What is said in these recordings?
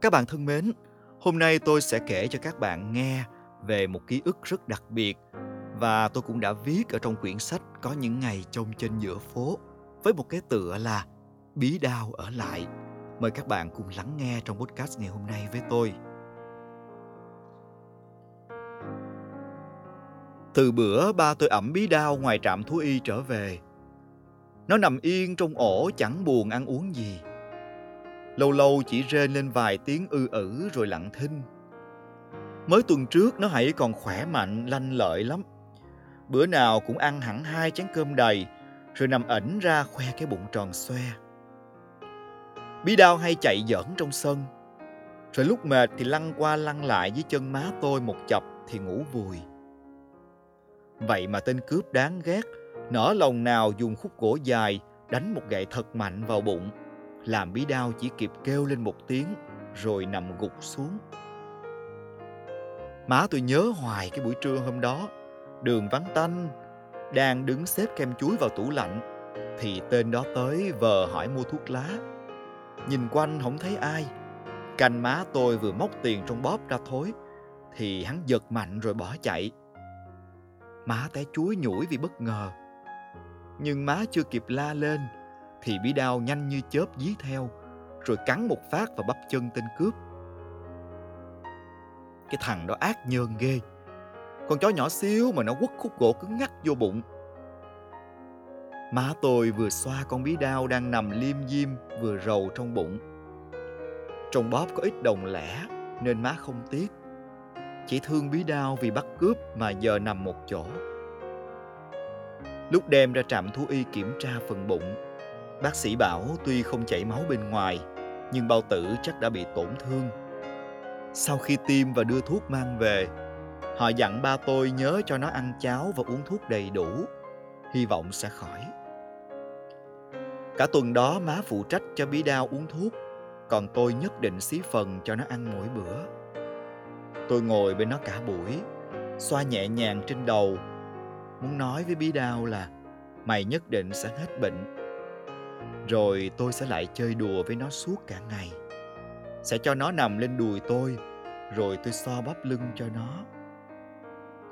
Các bạn thân mến, hôm nay tôi sẽ kể cho các bạn nghe về một ký ức rất đặc biệt và tôi cũng đã viết ở trong quyển sách có những ngày trông trên giữa phố với một cái tựa là Bí đao ở lại. Mời các bạn cùng lắng nghe trong podcast ngày hôm nay với tôi. Từ bữa ba tôi ẩm bí đao ngoài trạm thú y trở về. Nó nằm yên trong ổ chẳng buồn ăn uống gì. Lâu lâu chỉ rên lên vài tiếng ư ử rồi lặng thinh. Mới tuần trước nó hãy còn khỏe mạnh, lanh lợi lắm. Bữa nào cũng ăn hẳn hai chén cơm đầy, rồi nằm ẩn ra khoe cái bụng tròn xoe. Bí đao hay chạy giỡn trong sân, rồi lúc mệt thì lăn qua lăn lại với chân má tôi một chập thì ngủ vùi. Vậy mà tên cướp đáng ghét, nở lòng nào dùng khúc gỗ dài đánh một gậy thật mạnh vào bụng, làm bí đao chỉ kịp kêu lên một tiếng rồi nằm gục xuống. Má tôi nhớ hoài cái buổi trưa hôm đó, đường vắng tanh, đang đứng xếp kem chuối vào tủ lạnh, thì tên đó tới vờ hỏi mua thuốc lá. Nhìn quanh không thấy ai, canh má tôi vừa móc tiền trong bóp ra thối, thì hắn giật mạnh rồi bỏ chạy. Má té chuối nhủi vì bất ngờ. Nhưng má chưa kịp la lên, thì bí đao nhanh như chớp dí theo, rồi cắn một phát vào bắp chân tên cướp. Cái thằng đó ác nhơn ghê. Con chó nhỏ xíu mà nó quất khúc gỗ cứng ngắc vô bụng. Má tôi vừa xoa con bí đao đang nằm liêm diêm vừa rầu trong bụng. Trong bóp có ít đồng lẻ nên má không tiếc. Chỉ thương bí đao vì bắt cướp mà giờ nằm một chỗ. Lúc đem ra trạm thú y kiểm tra phần bụng, bác sĩ bảo tuy không chảy máu bên ngoài, nhưng bao tử chắc đã bị tổn thương sau khi tiêm và đưa thuốc mang về, họ dặn ba tôi nhớ cho nó ăn cháo và uống thuốc đầy đủ, hy vọng sẽ khỏi. Cả tuần đó má phụ trách cho bí đao uống thuốc, còn tôi nhất định xí phần cho nó ăn mỗi bữa. Tôi ngồi bên nó cả buổi, xoa nhẹ nhàng trên đầu, muốn nói với bí đao là mày nhất định sẽ hết bệnh. Rồi tôi sẽ lại chơi đùa với nó suốt cả ngày. Sẽ cho nó nằm lên đùi tôi, rồi tôi so bắp lưng cho nó.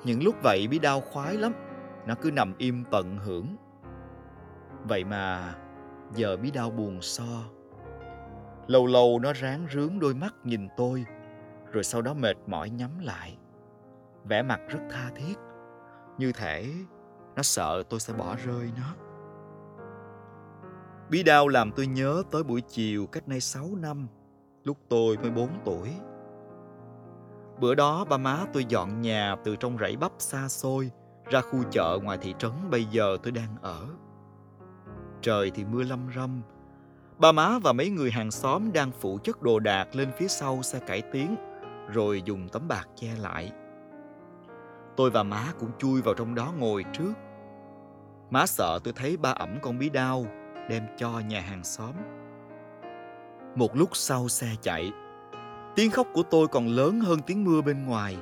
Những lúc vậy bí đau khoái lắm, nó cứ nằm im tận hưởng. Vậy mà giờ bí đau buồn so. Lâu lâu nó ráng rướng đôi mắt nhìn tôi, rồi sau đó mệt mỏi nhắm lại. Vẻ mặt rất tha thiết, như thể nó sợ tôi sẽ bỏ rơi nó bí đau làm tôi nhớ tới buổi chiều cách nay 6 năm, lúc tôi mới 4 tuổi. Bữa đó ba má tôi dọn nhà từ trong rẫy bắp xa xôi ra khu chợ ngoài thị trấn bây giờ tôi đang ở. Trời thì mưa lâm râm. Ba má và mấy người hàng xóm đang phụ chất đồ đạc lên phía sau xe cải tiến, rồi dùng tấm bạc che lại. Tôi và má cũng chui vào trong đó ngồi trước. Má sợ tôi thấy ba ẩm con bí đao đem cho nhà hàng xóm. Một lúc sau xe chạy, tiếng khóc của tôi còn lớn hơn tiếng mưa bên ngoài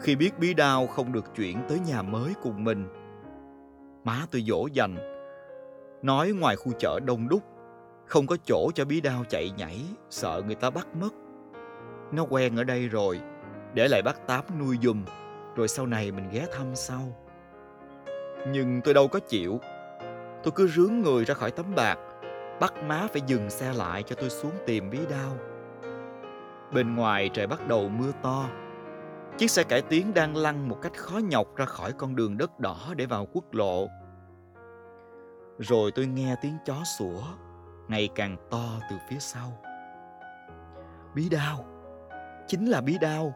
khi biết bí đao không được chuyển tới nhà mới cùng mình. Má tôi dỗ dành, nói ngoài khu chợ đông đúc, không có chỗ cho bí đao chạy nhảy, sợ người ta bắt mất. Nó quen ở đây rồi, để lại bác Tám nuôi dùm, rồi sau này mình ghé thăm sau. Nhưng tôi đâu có chịu. Tôi cứ rướng người ra khỏi tấm bạc, bắt má phải dừng xe lại cho tôi xuống tìm bí đao. Bên ngoài trời bắt đầu mưa to. Chiếc xe cải tiến đang lăn một cách khó nhọc ra khỏi con đường đất đỏ để vào quốc lộ. Rồi tôi nghe tiếng chó sủa ngày càng to từ phía sau. Bí đao, chính là bí đao.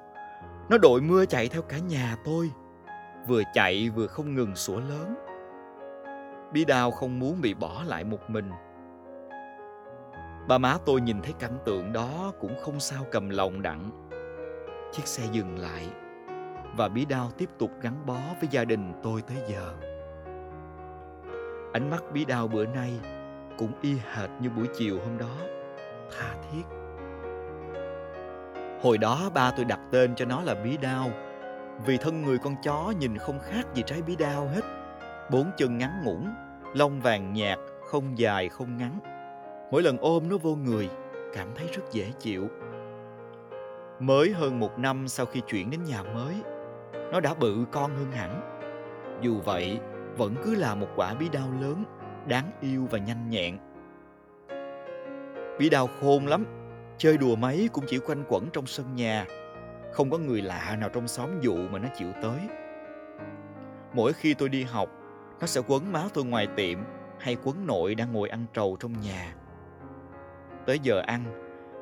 Nó đội mưa chạy theo cả nhà tôi, vừa chạy vừa không ngừng sủa lớn. Bí đao không muốn bị bỏ lại một mình Ba má tôi nhìn thấy cảnh tượng đó cũng không sao cầm lòng đặng. Chiếc xe dừng lại và bí đao tiếp tục gắn bó với gia đình tôi tới giờ. Ánh mắt bí đao bữa nay cũng y hệt như buổi chiều hôm đó, tha thiết. Hồi đó ba tôi đặt tên cho nó là bí đao vì thân người con chó nhìn không khác gì trái bí đao hết. Bốn chân ngắn ngủn, lông vàng nhạt, không dài không ngắn Mỗi lần ôm nó vô người, cảm thấy rất dễ chịu. Mới hơn một năm sau khi chuyển đến nhà mới, nó đã bự con hơn hẳn. Dù vậy, vẫn cứ là một quả bí đao lớn, đáng yêu và nhanh nhẹn. Bí đao khôn lắm, chơi đùa mấy cũng chỉ quanh quẩn trong sân nhà. Không có người lạ nào trong xóm dụ mà nó chịu tới. Mỗi khi tôi đi học, nó sẽ quấn má tôi ngoài tiệm hay quấn nội đang ngồi ăn trầu trong nhà. Tới giờ ăn,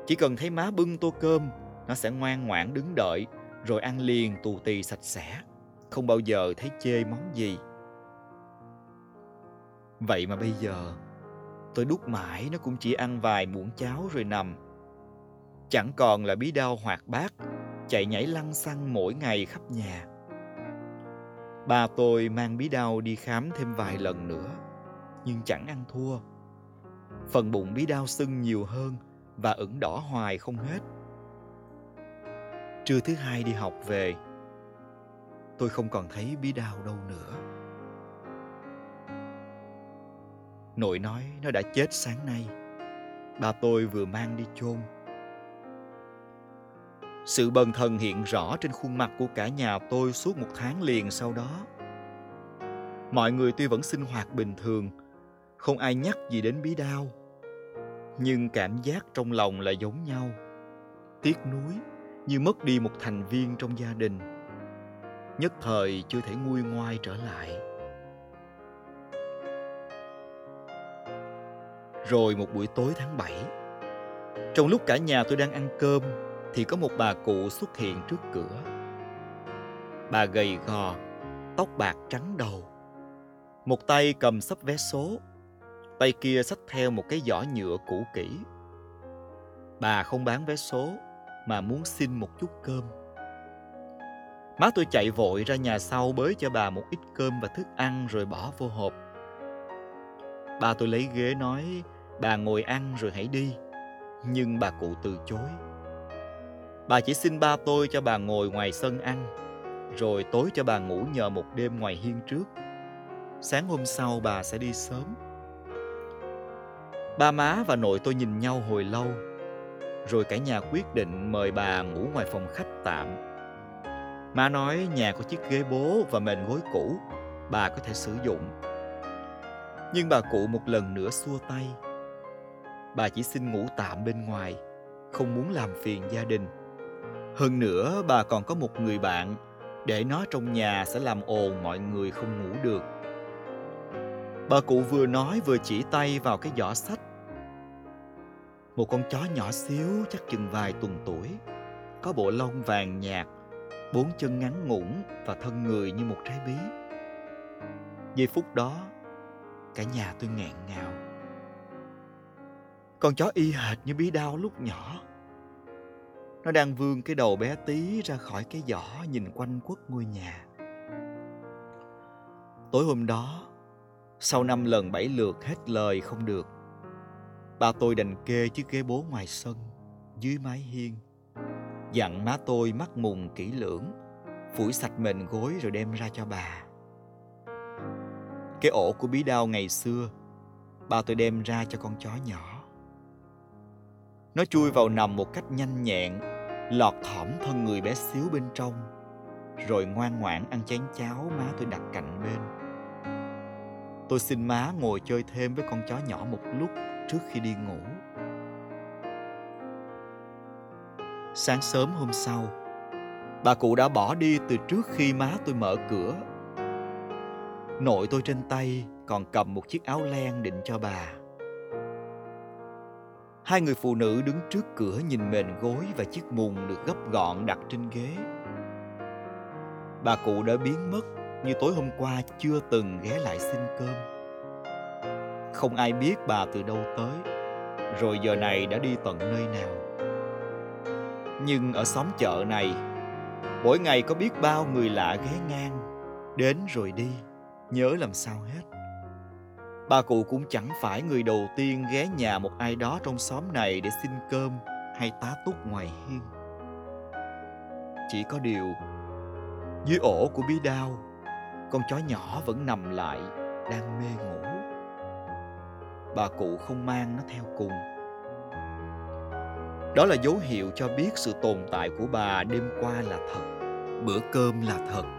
chỉ cần thấy má bưng tô cơm, nó sẽ ngoan ngoãn đứng đợi rồi ăn liền tù tì sạch sẽ. Không bao giờ thấy chê món gì. Vậy mà bây giờ, tôi đút mãi nó cũng chỉ ăn vài muỗng cháo rồi nằm. Chẳng còn là bí đao hoạt bát, chạy nhảy lăn xăng mỗi ngày khắp nhà. Ba tôi mang bí đao đi khám thêm vài lần nữa, nhưng chẳng ăn thua. Phần bụng bí đao sưng nhiều hơn và ửng đỏ hoài không hết. Trưa thứ hai đi học về, tôi không còn thấy bí đao đâu nữa. Nội nói nó đã chết sáng nay. Ba tôi vừa mang đi chôn. Sự bần thần hiện rõ trên khuôn mặt của cả nhà tôi suốt một tháng liền sau đó. Mọi người tuy vẫn sinh hoạt bình thường, không ai nhắc gì đến bí đao. Nhưng cảm giác trong lòng là giống nhau. Tiếc nuối như mất đi một thành viên trong gia đình. Nhất thời chưa thể nguôi ngoai trở lại. Rồi một buổi tối tháng 7, trong lúc cả nhà tôi đang ăn cơm thì có một bà cụ xuất hiện trước cửa. Bà gầy gò, tóc bạc trắng đầu. Một tay cầm sấp vé số, tay kia xách theo một cái giỏ nhựa cũ kỹ. Bà không bán vé số mà muốn xin một chút cơm. Má tôi chạy vội ra nhà sau bới cho bà một ít cơm và thức ăn rồi bỏ vô hộp. Bà tôi lấy ghế nói, bà ngồi ăn rồi hãy đi. Nhưng bà cụ từ chối. Bà chỉ xin ba tôi cho bà ngồi ngoài sân ăn, rồi tối cho bà ngủ nhờ một đêm ngoài hiên trước. Sáng hôm sau bà sẽ đi sớm. Ba má và nội tôi nhìn nhau hồi lâu, rồi cả nhà quyết định mời bà ngủ ngoài phòng khách tạm. Má nói nhà có chiếc ghế bố và mền gối cũ, bà có thể sử dụng. Nhưng bà cụ một lần nữa xua tay. Bà chỉ xin ngủ tạm bên ngoài, không muốn làm phiền gia đình. Hơn nữa, bà còn có một người bạn, để nó trong nhà sẽ làm ồn mọi người không ngủ được. Bà cụ vừa nói vừa chỉ tay vào cái giỏ sách. Một con chó nhỏ xíu chắc chừng vài tuần tuổi, có bộ lông vàng nhạt, bốn chân ngắn ngủn và thân người như một trái bí. Giây phút đó, cả nhà tôi nghẹn ngào. Con chó y hệt như bí đao lúc nhỏ. Nó đang vươn cái đầu bé tí ra khỏi cái giỏ nhìn quanh quất ngôi nhà. Tối hôm đó, sau năm lần bảy lượt hết lời không được, ba tôi đành kê chiếc ghế bố ngoài sân, dưới mái hiên. Dặn má tôi mắt mùng kỹ lưỡng, phủi sạch mền gối rồi đem ra cho bà. Cái ổ của bí đao ngày xưa, ba tôi đem ra cho con chó nhỏ. Nó chui vào nằm một cách nhanh nhẹn, lọt thỏm thân người bé xíu bên trong, rồi ngoan ngoãn ăn chén cháo má tôi đặt cạnh bên. Tôi xin má ngồi chơi thêm với con chó nhỏ một lúc trước khi đi ngủ. Sáng sớm hôm sau, bà cụ đã bỏ đi từ trước khi má tôi mở cửa. Nội tôi trên tay còn cầm một chiếc áo len định cho bà. Hai người phụ nữ đứng trước cửa nhìn mền gối và chiếc mùng được gấp gọn đặt trên ghế. Bà cụ đã biến mất như tối hôm qua chưa từng ghé lại xin cơm. Không ai biết bà từ đâu tới, rồi giờ này đã đi tận nơi nào. Nhưng ở xóm chợ này, mỗi ngày có biết bao người lạ ghé ngang, đến rồi đi, nhớ làm sao hết. Bà cụ cũng chẳng phải người đầu tiên ghé nhà một ai đó trong xóm này để xin cơm hay tá túc ngoài hiên. Chỉ có điều, dưới ổ của bí đao, con chó nhỏ vẫn nằm lại, đang mê ngủ. Bà cụ không mang nó theo cùng. Đó là dấu hiệu cho biết sự tồn tại của bà đêm qua là thật, bữa cơm là thật.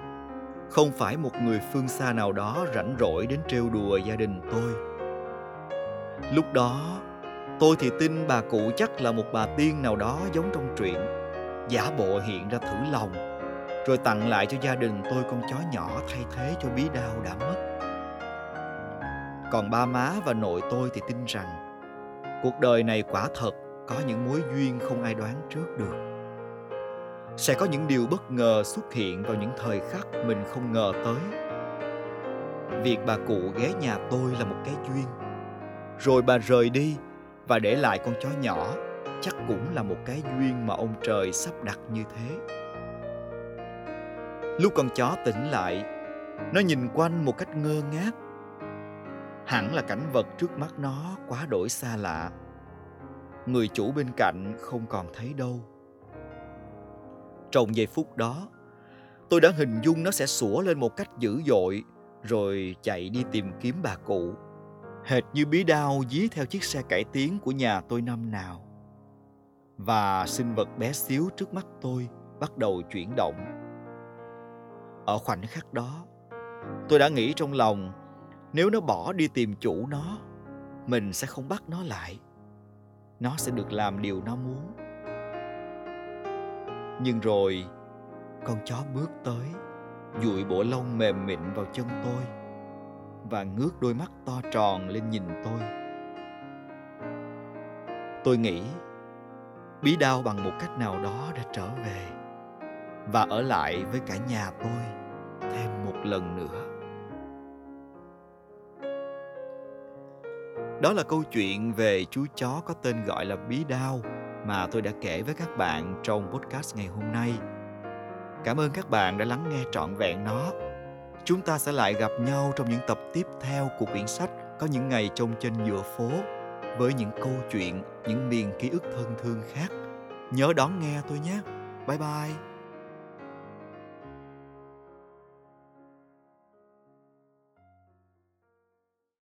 Không phải một người phương xa nào đó rảnh rỗi đến trêu đùa gia đình tôi. Lúc đó, tôi thì tin bà cụ chắc là một bà tiên nào đó giống trong truyện, giả bộ hiện ra thử lòng, rồi tặng lại cho gia đình tôi con chó nhỏ thay thế cho bí đao đã mất. Còn ba má và nội tôi thì tin rằng cuộc đời này quả thật có những mối duyên không ai đoán trước được sẽ có những điều bất ngờ xuất hiện vào những thời khắc mình không ngờ tới. Việc bà cụ ghé nhà tôi là một cái duyên. Rồi bà rời đi và để lại con chó nhỏ chắc cũng là một cái duyên mà ông trời sắp đặt như thế. Lúc con chó tỉnh lại, nó nhìn quanh một cách ngơ ngác. Hẳn là cảnh vật trước mắt nó quá đổi xa lạ. Người chủ bên cạnh không còn thấy đâu trong giây phút đó, tôi đã hình dung nó sẽ sủa lên một cách dữ dội, rồi chạy đi tìm kiếm bà cụ, hệt như bí đao dí theo chiếc xe cải tiến của nhà tôi năm nào. Và sinh vật bé xíu trước mắt tôi bắt đầu chuyển động. Ở khoảnh khắc đó, tôi đã nghĩ trong lòng, nếu nó bỏ đi tìm chủ nó, mình sẽ không bắt nó lại. Nó sẽ được làm điều nó muốn nhưng rồi, con chó bước tới, dụi bộ lông mềm mịn vào chân tôi và ngước đôi mắt to tròn lên nhìn tôi. Tôi nghĩ, bí đao bằng một cách nào đó đã trở về và ở lại với cả nhà tôi thêm một lần nữa. Đó là câu chuyện về chú chó có tên gọi là Bí Đao mà tôi đã kể với các bạn trong podcast ngày hôm nay. Cảm ơn các bạn đã lắng nghe trọn vẹn nó. Chúng ta sẽ lại gặp nhau trong những tập tiếp theo của quyển sách Có những ngày trông trên giữa phố với những câu chuyện, những miền ký ức thân thương khác. Nhớ đón nghe tôi nhé. Bye bye.